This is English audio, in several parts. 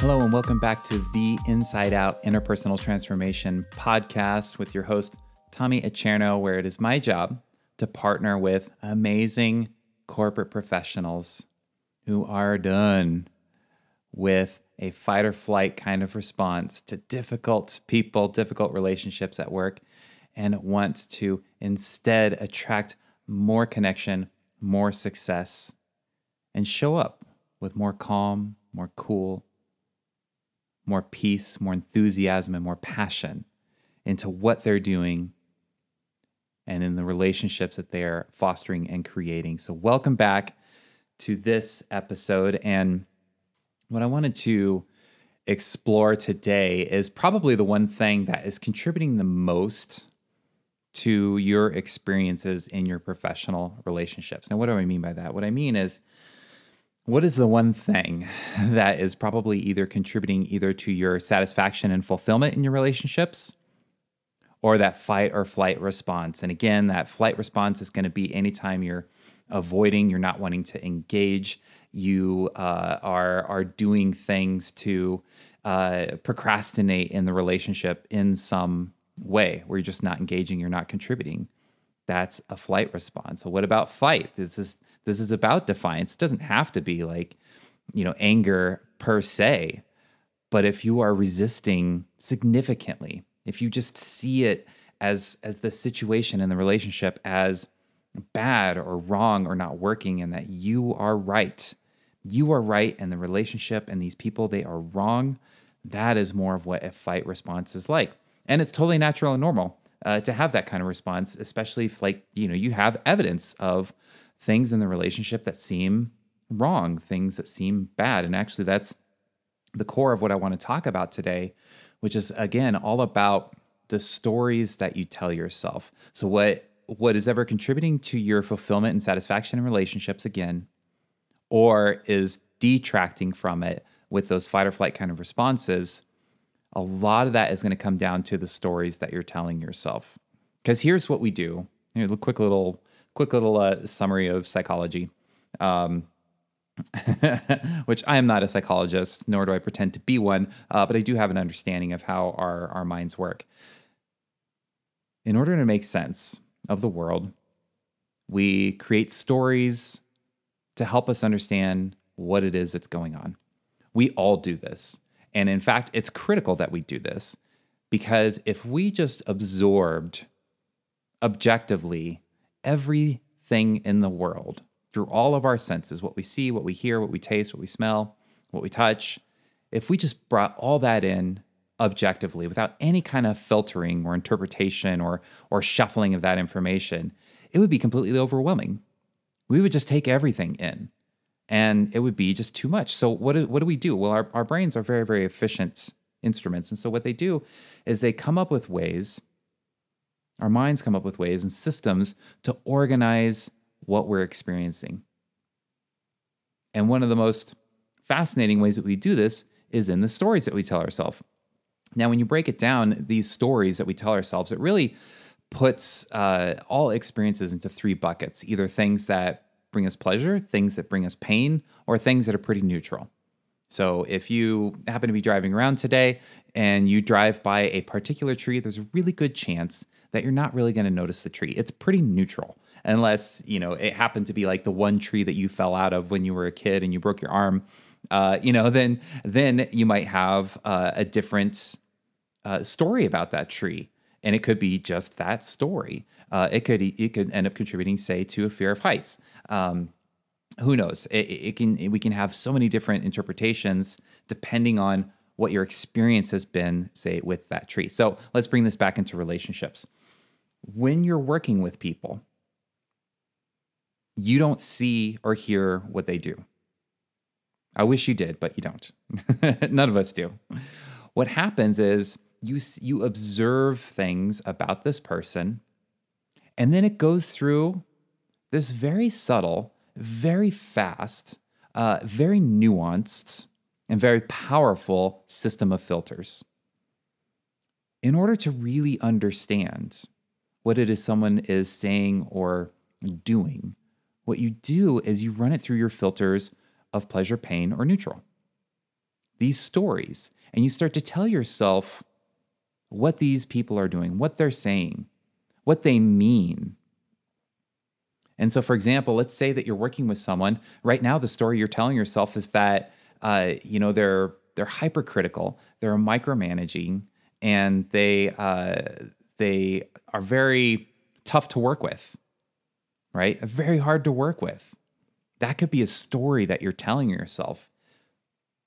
Hello, and welcome back to the Inside Out Interpersonal Transformation podcast with your host, Tommy Acherno, where it is my job to partner with amazing corporate professionals who are done with a fight or flight kind of response to difficult people, difficult relationships at work, and want to instead attract more connection, more success, and show up with more calm, more cool, more peace, more enthusiasm, and more passion into what they're doing and in the relationships that they're fostering and creating. So, welcome back to this episode. And what I wanted to explore today is probably the one thing that is contributing the most to your experiences in your professional relationships. Now, what do I mean by that? What I mean is, what is the one thing that is probably either contributing either to your satisfaction and fulfillment in your relationships or that fight or flight response? And again, that flight response is going to be anytime you're avoiding, you're not wanting to engage, you uh, are are doing things to uh, procrastinate in the relationship in some way where you're just not engaging, you're not contributing. That's a flight response. So what about fight? This is this is about defiance. It doesn't have to be like, you know, anger per se. But if you are resisting significantly, if you just see it as as the situation in the relationship as bad or wrong or not working and that you are right. You are right and the relationship and these people they are wrong. That is more of what a fight response is like. And it's totally natural and normal uh, to have that kind of response, especially if like, you know, you have evidence of things in the relationship that seem wrong, things that seem bad. And actually that's the core of what I want to talk about today, which is again all about the stories that you tell yourself. So what what is ever contributing to your fulfillment and satisfaction in relationships again, or is detracting from it with those fight or flight kind of responses, a lot of that is going to come down to the stories that you're telling yourself. Because here's what we do. A quick little, quick little uh, summary of psychology. Um, which I am not a psychologist, nor do I pretend to be one, uh, but I do have an understanding of how our, our minds work. In order to make sense of the world. We create stories to help us understand what it is that's going on. We all do this. And in fact, it's critical that we do this because if we just absorbed objectively everything in the world through all of our senses what we see, what we hear, what we taste, what we smell, what we touch if we just brought all that in objectively without any kind of filtering or interpretation or or shuffling of that information, it would be completely overwhelming. We would just take everything in and it would be just too much. So what do, what do we do? Well, our, our brains are very, very efficient instruments. And so what they do is they come up with ways, our minds come up with ways and systems to organize what we're experiencing. And one of the most fascinating ways that we do this is in the stories that we tell ourselves. Now, when you break it down, these stories that we tell ourselves, it really puts uh, all experiences into three buckets either things that bring us pleasure, things that bring us pain, or things that are pretty neutral. So, if you happen to be driving around today and you drive by a particular tree, there's a really good chance that you're not really going to notice the tree. It's pretty neutral unless, you know, it happened to be like the one tree that you fell out of when you were a kid and you broke your arm uh, you know, then then you might have uh, a different uh, story about that tree, and it could be just that story. Uh, it could it could end up contributing, say, to a fear of heights. Um, who knows? It, it can we can have so many different interpretations depending on what your experience has been, say, with that tree. So let's bring this back into relationships. When you're working with people, you don't see or hear what they do I wish you did, but you don't. None of us do. What happens is you you observe things about this person and then it goes through this very subtle, very fast, uh, very nuanced, and very powerful system of filters. In order to really understand what it is someone is saying or doing, what you do is you run it through your filters of pleasure, pain, or neutral. these stories and you start to tell yourself what these people are doing, what they're saying, what they mean. And so, for example, let's say that you're working with someone. Right now, the story you're telling yourself is that uh, you know they're they're hypercritical, they're micromanaging, and they uh, they are very tough to work with, right? Very hard to work with. That could be a story that you're telling yourself.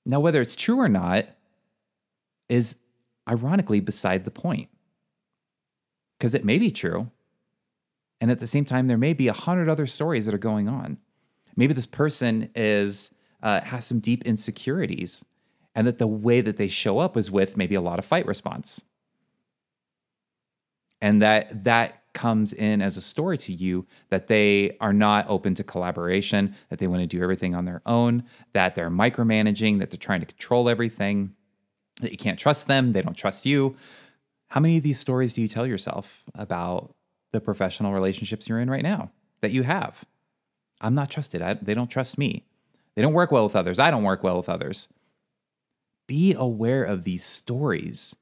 Now, whether it's true or not is ironically beside the point. Because it may be true. And at the same time, there may be a hundred other stories that are going on. Maybe this person is uh, has some deep insecurities, and that the way that they show up is with maybe a lot of fight response, and that that comes in as a story to you that they are not open to collaboration, that they want to do everything on their own, that they're micromanaging, that they're trying to control everything, that you can't trust them, they don't trust you. How many of these stories do you tell yourself about the professional relationships you're in right now that you have? I'm not trusted. I, they don't trust me. They don't work well with others. I don't work well with others. Be aware of these stories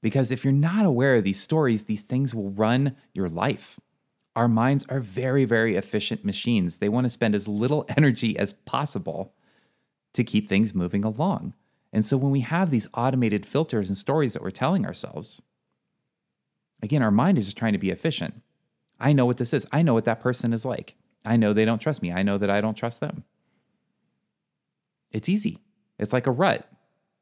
because if you're not aware of these stories, these things will run your life. Our minds are very, very efficient machines. They want to spend as little energy as possible to keep things moving along. And so when we have these automated filters and stories that we're telling ourselves, again, our mind is just trying to be efficient. I know what this is. I know what that person is like. I know they don't trust me. I know that I don't trust them. It's easy. It's like a rut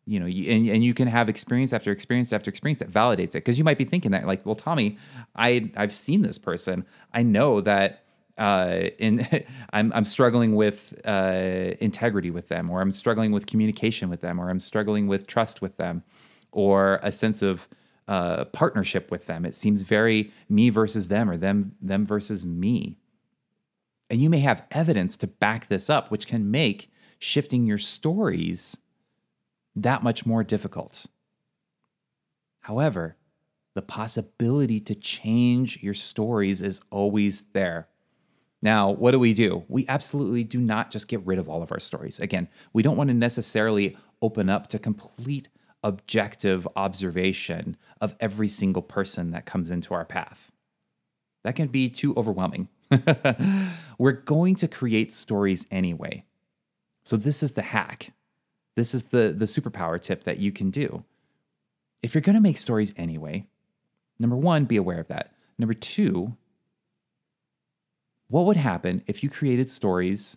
you know, you, and, and you can have experience after experience after experience that validates it. Because you might be thinking that, like, well, Tommy, I I've seen this person. I know that uh, in I'm I'm struggling with uh, integrity with them, or I'm struggling with communication with them, or I'm struggling with trust with them, or a sense of uh, partnership with them. It seems very me versus them, or them them versus me. And you may have evidence to back this up, which can make shifting your stories that much more difficult. However, the possibility to change your stories is always there. Now, what do we do? We absolutely do not just get rid of all of our stories. Again, we don't want to necessarily open up to complete objective observation of every single person that comes into our path. That can be too overwhelming. We're going to create stories anyway. So, this is the hack. This is the the superpower tip that you can do. If you're going to make stories anyway, number 1, be aware of that. Number 2, what would happen if you created stories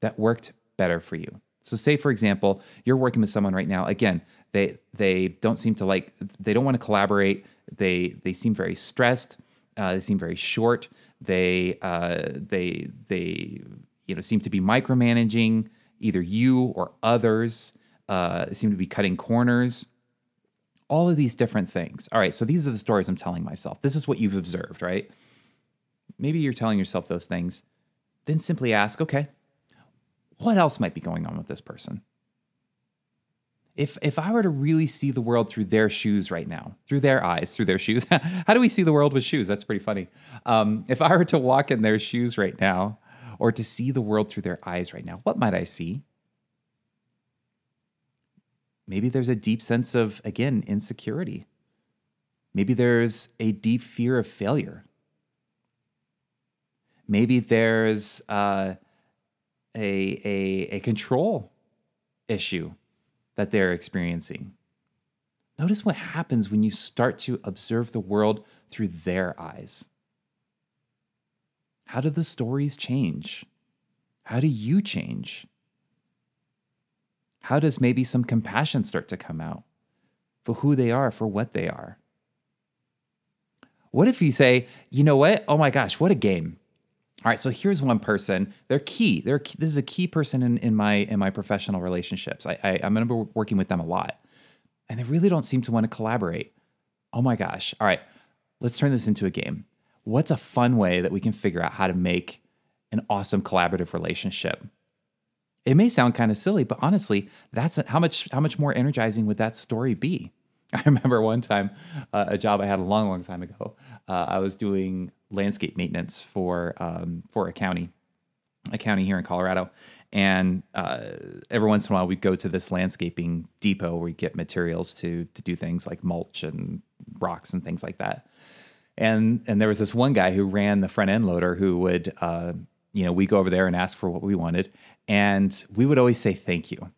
that worked better for you? So say for example, you're working with someone right now, again, they they don't seem to like they don't want to collaborate. They they seem very stressed. Uh, they seem very short. They uh, they they you know seem to be micromanaging either you or others uh, seem to be cutting corners. All of these different things. All right, so these are the stories I'm telling myself. This is what you've observed, right? Maybe you're telling yourself those things. Then simply ask, okay, what else might be going on with this person? If, if I were to really see the world through their shoes right now, through their eyes, through their shoes, how do we see the world with shoes? That's pretty funny. Um, if I were to walk in their shoes right now, or to see the world through their eyes right now, what might I see? Maybe there's a deep sense of, again, insecurity. Maybe there's a deep fear of failure. Maybe there's uh, a, a, a control issue that they're experiencing. Notice what happens when you start to observe the world through their eyes. How do the stories change? How do you change? How does maybe some compassion start to come out for who they are, for what they are? What if you say, you know what? Oh my gosh, what a game. All right, so here's one person. They're key. They're key. this is a key person in, in my in my professional relationships. I, I I remember working with them a lot, and they really don't seem to want to collaborate. Oh my gosh! All right, let's turn this into a game what's a fun way that we can figure out how to make an awesome collaborative relationship? It may sound kind of silly, but honestly, that's how much how much more energizing would that story be? I remember one time uh, a job I had a long, long time ago. Uh, I was doing landscape maintenance for um, for a county, a county here in Colorado. And uh, every once in a while, we go to this landscaping depot where we get materials to to do things like mulch and rocks and things like that. And and there was this one guy who ran the front end loader who would, uh, you know, we go over there and ask for what we wanted, and we would always say thank you,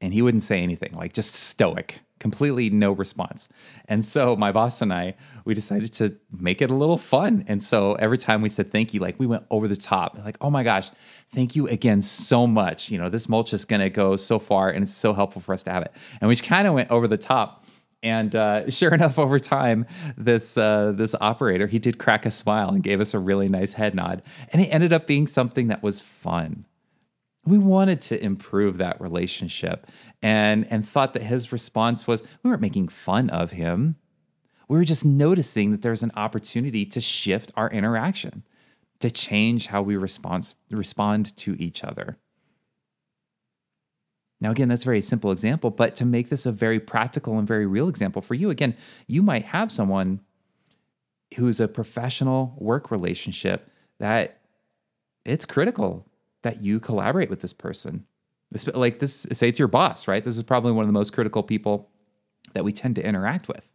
and he wouldn't say anything, like just stoic completely no response. And so my boss and I, we decided to make it a little fun. And so every time we said thank you, like we went over the top, like, oh my gosh, thank you again so much. You know, this mulch is to go so far and it's so helpful for us to have it. And we kind of went over the top. And uh, sure enough, over time, this uh, this operator he did crack a smile and gave us a really nice head nod, and it ended up being something that was fun. We wanted to improve that relationship and and thought that his response was we weren't making fun of him. We were just noticing that there's an opportunity to shift our interaction to change how we respond respond to each other now again that's a very simple example but to make this a very practical and very real example for you again you might have someone who's a professional work relationship that it's critical that you collaborate with this person. Like this, say it's your boss, right? This is probably one of the most critical people that we tend to interact with.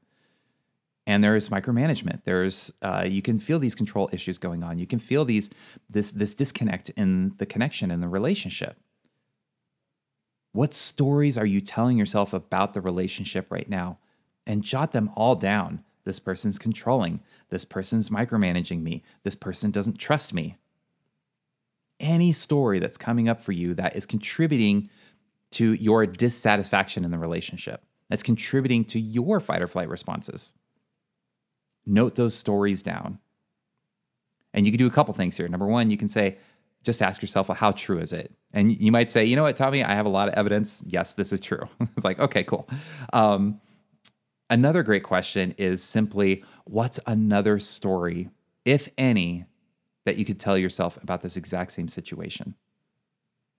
And there is micromanagement. There's uh, you can feel these control issues going on. You can feel these this this disconnect in the connection in the relationship. What stories are you telling yourself about the relationship right now? And jot them all down. This person's controlling. This person's micromanaging me. This person doesn't trust me any story that's coming up for you that is contributing to your dissatisfaction in the relationship, that's contributing to your fight or flight responses. Note those stories down. And you can do a couple things here. Number one, you can say, just ask yourself, well, how true is it? And you might say, you know what, Tommy, I have a lot of evidence. Yes, this is true. it's like, okay, cool. Um, another great question is simply, what's another story, if any, that you could tell yourself about this exact same situation.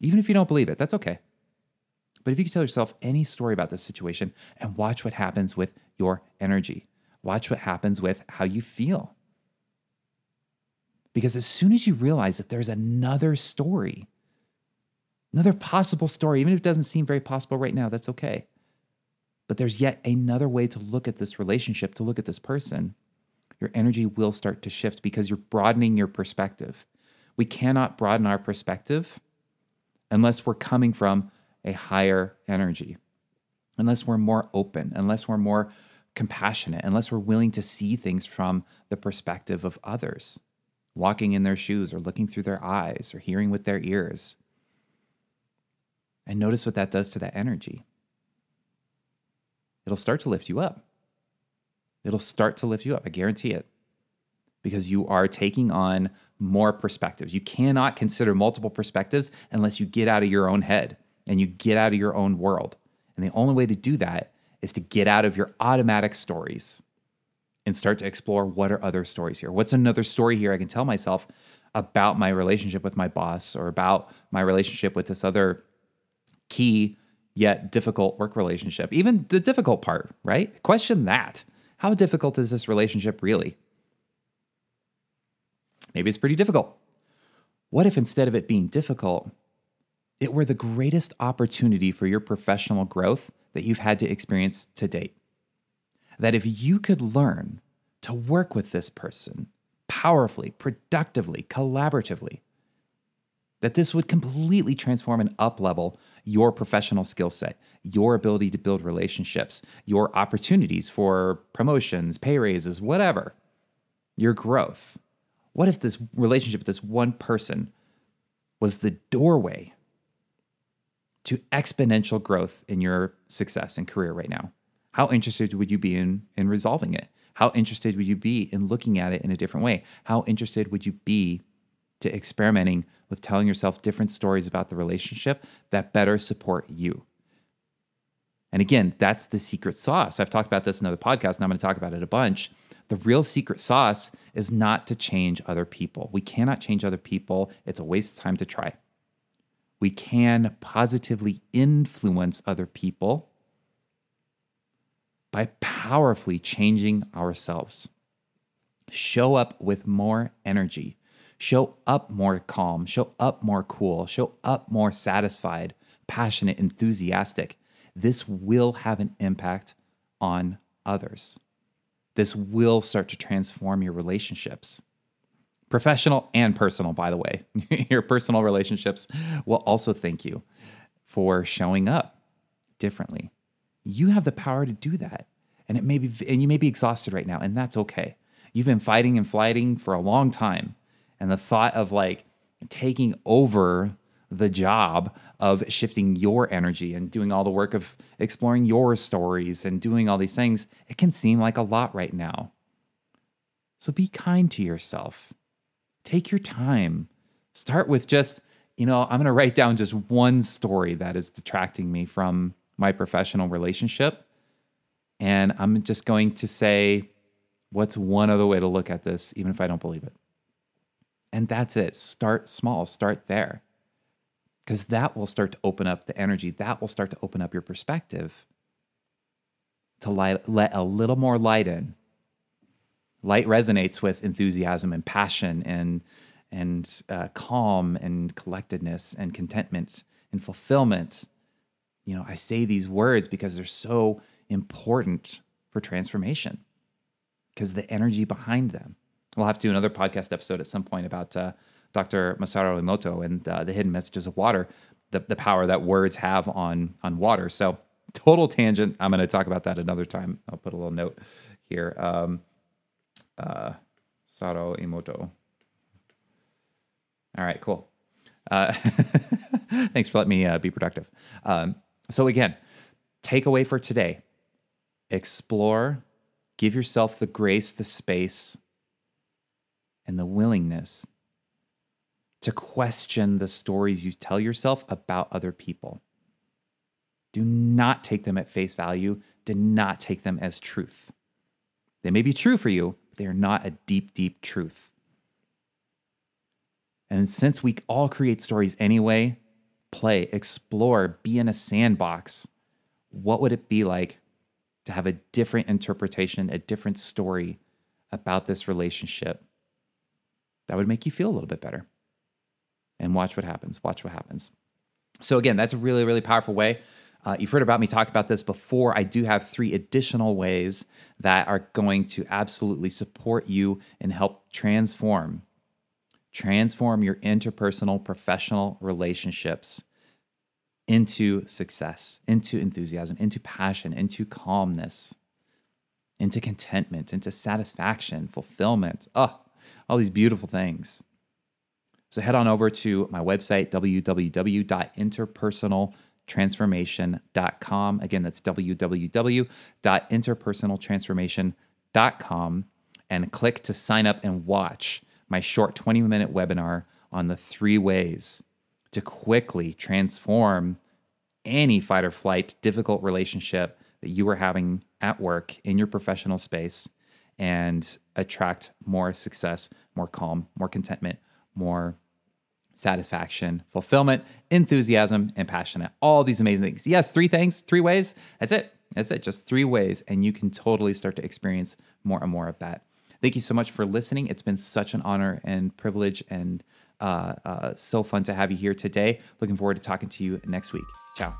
Even if you don't believe it, that's okay. But if you could tell yourself any story about this situation and watch what happens with your energy, watch what happens with how you feel. Because as soon as you realize that there's another story, another possible story, even if it doesn't seem very possible right now, that's okay. But there's yet another way to look at this relationship, to look at this person your energy will start to shift because you're broadening your perspective. We cannot broaden our perspective unless we're coming from a higher energy, unless we're more open, unless we're more compassionate, unless we're willing to see things from the perspective of others, walking in their shoes or looking through their eyes or hearing with their ears. And notice what that does to that energy. It'll start to lift you up. It'll start to lift you up. I guarantee it. Because you are taking on more perspectives. You cannot consider multiple perspectives unless you get out of your own head and you get out of your own world. And the only way to do that is to get out of your automatic stories and start to explore what are other stories here? What's another story here I can tell myself about my relationship with my boss or about my relationship with this other key yet difficult work relationship? Even the difficult part, right? Question that. How difficult is this relationship really? Maybe it's pretty difficult. What if instead of it being difficult, it were the greatest opportunity for your professional growth that you've had to experience to date? That if you could learn to work with this person powerfully, productively, collaboratively, that this would completely transform and uplevel your professional skill set, your ability to build relationships, your opportunities for promotions, pay raises, whatever, your growth. What if this relationship with this one person was the doorway to exponential growth in your success and career right now? How interested would you be in, in resolving it? How interested would you be in looking at it in a different way? How interested would you be to experimenting with telling yourself different stories about the relationship that better support you. And again, that's the secret sauce. I've talked about this in other podcasts, and I'm going to talk about it a bunch. The real secret sauce is not to change other people. We cannot change other people, it's a waste of time to try. We can positively influence other people by powerfully changing ourselves. Show up with more energy show up more calm, show up more cool, show up more satisfied, passionate, enthusiastic. This will have an impact on others. This will start to transform your relationships. Professional and personal, by the way. your personal relationships will also thank you for showing up differently. You have the power to do that. And it may be and you may be exhausted right now, and that's okay. You've been fighting and fighting for a long time. And the thought of like taking over the job of shifting your energy and doing all the work of exploring your stories and doing all these things, it can seem like a lot right now. So be kind to yourself. Take your time. Start with just, you know, I'm going to write down just one story that is detracting me from my professional relationship. And I'm just going to say, what's one other way to look at this, even if I don't believe it? And that's it. Start small, start there because that will start to open up the energy. That will start to open up your perspective to light, let a little more light in. Light resonates with enthusiasm and passion and and uh, calm and collectedness and contentment and fulfillment. You know, I say these words because they're so important for transformation because the energy behind them. We'll have to do another podcast episode at some point about uh, Dr. Masaru Emoto and uh, the hidden messages of water, the, the power that words have on on water. So total tangent. I'm going to talk about that another time. I'll put a little note here. Um, uh, Saro Emoto. All right, cool. Uh, thanks for letting me uh, be productive. Um, so again, takeaway for today: explore, give yourself the grace, the space, and the willingness to question the stories you tell yourself about other people. Do not take them at face value. Do not take them as truth. They may be true for you, but they are not a deep, deep truth. And since we all create stories anyway, play, explore, be in a sandbox. What would it be like to have a different interpretation, a different story about this relationship that would make you feel a little bit better? and watch what happens. Watch what happens. So, again, that's a really, really powerful way. Uh, you've heard about me talk about this before. I do have three additional ways that are going to absolutely support you and help transform transform your interpersonal professional relationships into success, into enthusiasm, into passion, into calmness, into contentment, into satisfaction, fulfillment. Oh, all these beautiful things. So head on over to my website, www.interpersonaltransformation.com. Again, that's www.interpersonaltransformation.com and click to sign up and watch my short 20 minute webinar on the three ways to quickly transform any fight or flight difficult relationship that you are having at work in your professional space and attract more success, more calm, more contentment, more satisfaction, fulfillment, enthusiasm, and passion. All these amazing things. Yes, three things, three ways. That's it. That's it. Just three ways. And you can totally start to experience more and more of that. Thank you so much for listening. It's been such an honor and privilege and uh, uh, so fun to have you here today. Looking forward to talking to you next week. Ciao.